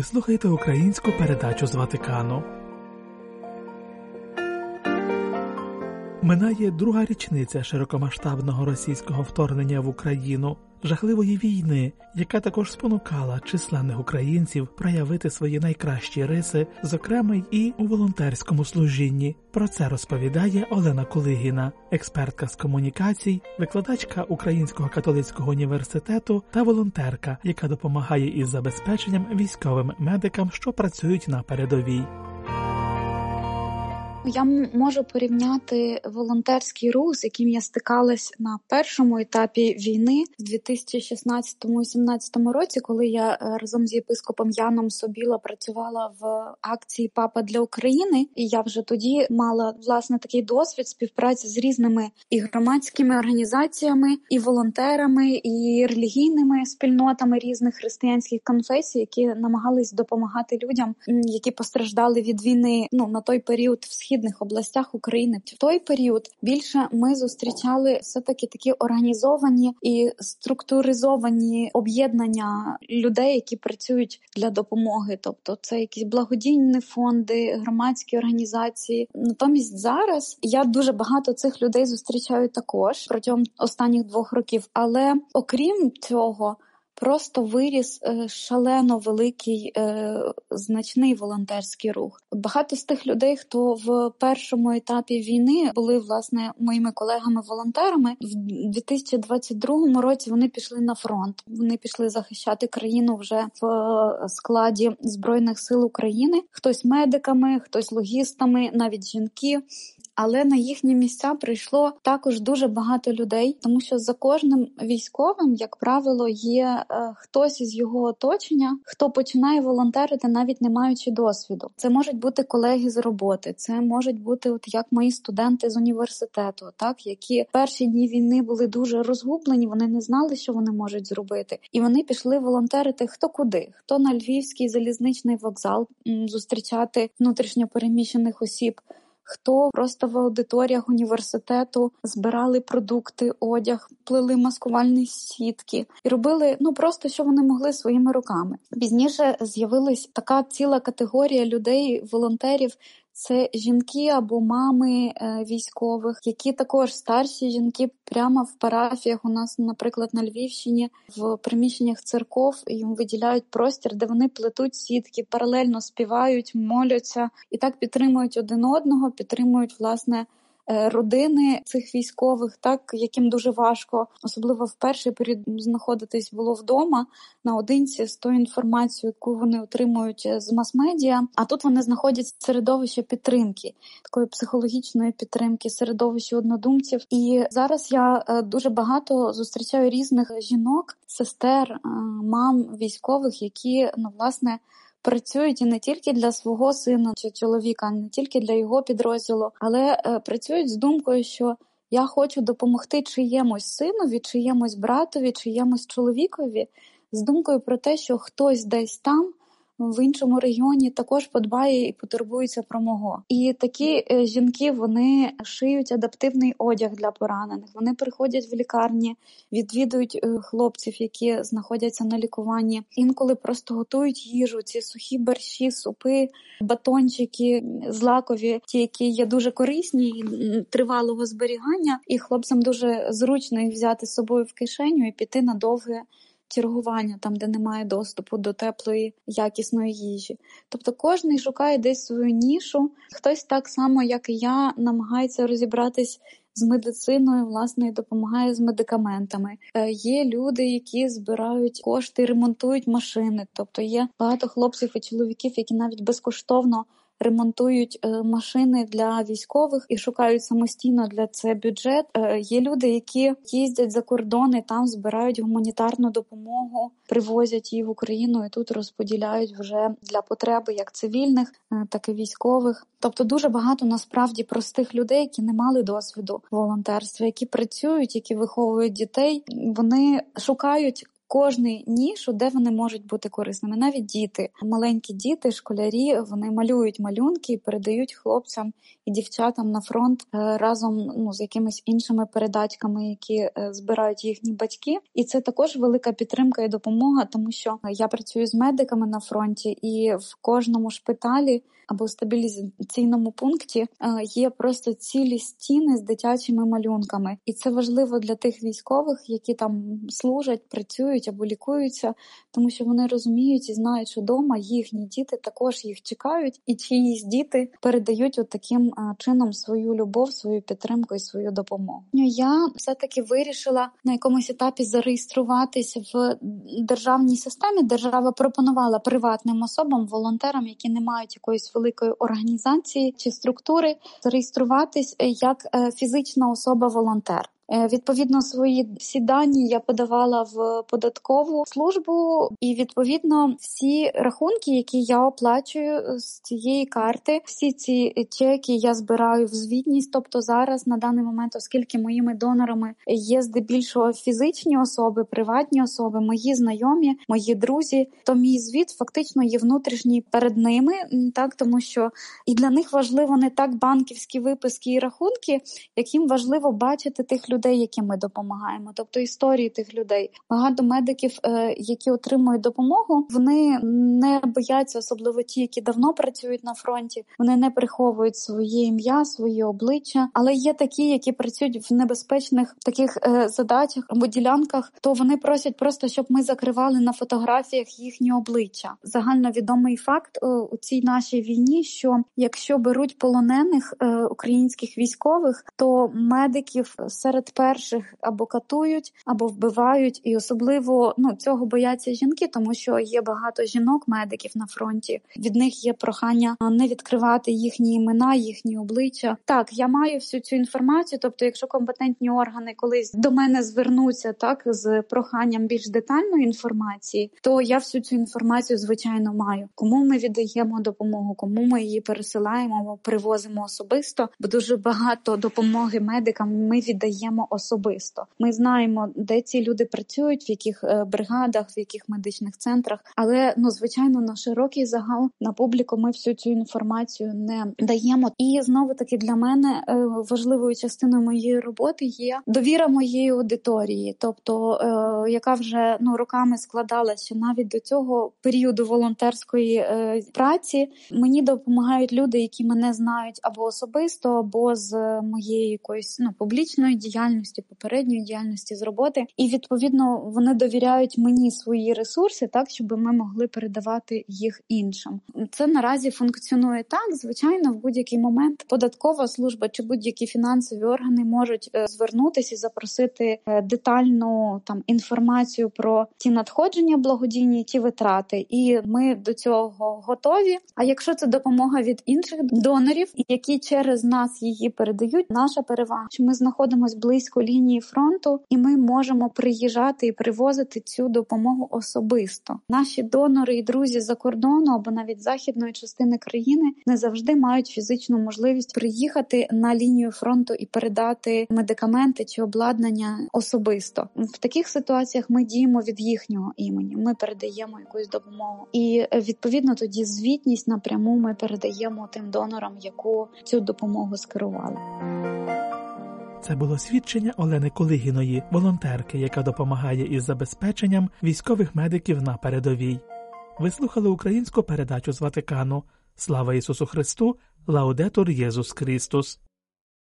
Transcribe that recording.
Ви слухаєте українську передачу з Ватикану. Минає друга річниця широкомасштабного російського вторгнення в Україну, жахливої війни, яка також спонукала численних українців проявити свої найкращі риси, зокрема й у волонтерському служінні. Про це розповідає Олена Кулигіна, експертка з комунікацій, викладачка Українського католицького університету та волонтерка, яка допомагає із забезпеченням військовим медикам, що працюють на передовій. Я можу порівняти волонтерський рух, з яким я стикалась на першому етапі війни в 2016-2017 році, коли я е, разом з єпископом Яном Собіла працювала в акції Папа для України, і я вже тоді мала власне такий досвід співпраці з різними і громадськими організаціями, і волонтерами, і релігійними спільнотами різних християнських конфесій, які намагались допомагати людям, які постраждали від війни. Ну на той період в східних областях України. В той період більше ми зустрічали все таки такі організовані і структуризовані об'єднання людей, які працюють для допомоги. Тобто, це якісь благодійні фонди, громадські організації. Натомість зараз я дуже багато цих людей зустрічаю також протягом останніх двох років. Але окрім цього просто виріс е, шалено великий е, значний волонтерський рух. Багато з тих людей, хто в першому етапі війни були власне моїми колегами-волонтерами, в 2022 році вони пішли на фронт. Вони пішли захищати країну вже в е, складі збройних сил України. Хтось медиками, хтось логістами, навіть жінки але на їхні місця прийшло також дуже багато людей, тому що за кожним військовим, як правило, є е, хтось із його оточення, хто починає волонтерити, навіть не маючи досвіду. Це можуть бути колеги з роботи, це можуть бути, от як мої студенти з університету, так які перші дні війни були дуже розгублені, вони не знали, що вони можуть зробити, і вони пішли волонтерити хто куди, хто на львівський залізничний вокзал зустрічати внутрішньопереміщених осіб хто просто в аудиторіях університету збирали продукти, одяг, плели маскувальні сітки і робили ну просто що вони могли своїми руками. Пізніше з'явилась така ціла категорія людей, волонтерів, це жінки або мами е, військових, які також старші жінки прямо в парафіях. У нас, наприклад, на Львівщині в приміщеннях церков їм виділяють простір, де вони плетуть сітки, паралельно співають, моляться і так підтримують один одного, підтримують власне. Е, родини цих військових, так яким дуже важко, особливо в перший період знаходитись було вдома наодинці з тою інформацією, яку вони отримують е, з мас-медіа. А тут вони знаходять середовище підтримки, такої психологічної підтримки, середовище однодумців. І зараз я е, дуже багато зустрічаю різних жінок, сестер, мам військових, які ну власне працюють і не тільки для свого сина чи чоловіка, не тільки для його підрозділу, але е, працюють з думкою, що я хочу допомогти чиємусь синові, чиємусь братові, чиємусь чоловікові, з думкою про те, що хтось десь там в іншому регіоні також подбає і потурбується про мого. І такі е, жінки вони шиють адаптивний одяг для поранених. Вони приходять в лікарні, відвідують е, хлопців, які знаходяться на лікуванні. Інколи просто готують їжу, ці сухі борщі, супи, батончики, злакові, ті, які є дуже корисні і тривалого зберігання, і хлопцям дуже зручно їх взяти з собою в кишеню і піти на довге чергування, там, де немає доступу до теплої, якісної їжі. Тобто кожен шукає десь свою нішу, хтось так само, як і я, намагається розібратись. З медициною власне і допомагає з медикаментами. Е, є люди, які збирають кошти, ремонтують машини. Тобто є багато хлопців і чоловіків, які навіть безкоштовно ремонтують е, машини для військових і шукають самостійно для це бюджет. Е, є люди, які їздять за кордони, там збирають гуманітарну допомогу, привозять її в Україну і тут розподіляють вже для потреби як цивільних, е, так і військових. Тобто дуже багато насправді простих людей, які не мали досвіду волонтерства, які працюють, які виховують дітей. Вони шукають кожний нішу, де вони можуть бути корисними. Навіть діти, маленькі діти, школярі, вони малюють малюнки і передають хлопцям і дівчатам на фронт е, разом ну, з якимись іншими передачками, які е, збирають їхні батьки. І це також велика підтримка і допомога, тому що я працюю з медиками на фронті, і в кожному шпиталі або стабілізаційному пункті е, є просто цілі стіни з дитячими малюнками, і це важливо для тих військових, які там служать, працюють або лікуються, тому що вони розуміють і знають, що вдома їхні діти також їх чекають, і чиїсь діти передають от таким е, чином свою любов, свою підтримку і свою допомогу. Я все таки вирішила на якомусь етапі зареєструватися в державній системі. Держава пропонувала приватним особам, волонтерам, які не мають якоїсь великої організації чи структури, зареєструватись як е, фізична особа-волонтер. Е, відповідно, свої всі дані я подавала в податкову службу, і відповідно всі рахунки, які я оплачую з цієї карти, всі ці чеки я збираю в звітність. Тобто зараз на даний момент, оскільки моїми донорами є здебільшого фізичні особи, приватні особи, мої знайомі, мої друзі, то мій звіт фактично є внутрішній перед ними, так тому що і для них важливо не так банківські виписки і рахунки, як їм важливо бачити тих людей людей, яким ми допомагаємо, тобто історії тих людей. Багато медиків, е, які отримують допомогу, вони не бояться, особливо ті, які давно працюють на фронті. Вони не приховують своє ім'я, своє обличчя, але є такі, які працюють в небезпечних таких е, задачах або ділянках, то вони просять просто, щоб ми закривали на фотографіях їхні обличчя. Загальновідомий факт е, у цій нашій війні, що якщо беруть полонених українських військових, то медиків серед перших або катують, або вбивають, і особливо ну цього бояться жінки, тому що є багато жінок-медиків на фронті. Від них є прохання не відкривати їхні імена, їхні обличчя. Так, я маю всю цю інформацію. Тобто, якщо компетентні органи колись до мене звернуться так з проханням більш детальної інформації, то я всю цю інформацію звичайно маю. Кому ми віддаємо допомогу, кому ми її пересилаємо привозимо особисто, бо дуже багато допомоги медикам ми віддаємо особисто. Ми знаємо, де ці люди працюють, в яких е, бригадах, в яких медичних центрах. Але ну звичайно, на широкий загал на публіку ми всю цю інформацію не даємо. І знову таки для мене е, важливою частиною моєї роботи є довіра моєї аудиторії, тобто е, яка вже ну роками складалася навіть до цього періоду волонтерської праці. Мені допомагають люди, які мене знають або особисто, або з моєї якоїсь ну публічної діяльності діяльності, попередньої діяльності з роботи, і відповідно вони довіряють мені свої ресурси, так щоб ми могли передавати їх іншим. Це наразі функціонує так. Звичайно, в будь-який момент податкова служба чи будь-які фінансові органи можуть е, звернутися і запросити е, детальну там інформацію про ті надходження благодійні, ті витрати, і ми до цього готові. А якщо це допомога від інших донорів, які через нас її передають, наша перевага, що ми знаходимося близько лінії фронту, і ми можемо приїжджати і привозити цю допомогу особисто. Наші донори і друзі за кордону або навіть західної частини країни не завжди мають фізичну можливість приїхати на лінію фронту і передати медикаменти чи обладнання особисто. В таких ситуаціях ми діємо від їхнього імені. Ми передаємо якусь допомогу, і відповідно тоді звітність напряму ми передаємо тим донорам, яку цю допомогу скерували. Це було свідчення Олени Колигіної, волонтерки, яка допомагає із забезпеченням військових медиків на передовій. Ви слухали українську передачу з Ватикану. Слава Ісусу Христу! Лаудетур Єсус Христос!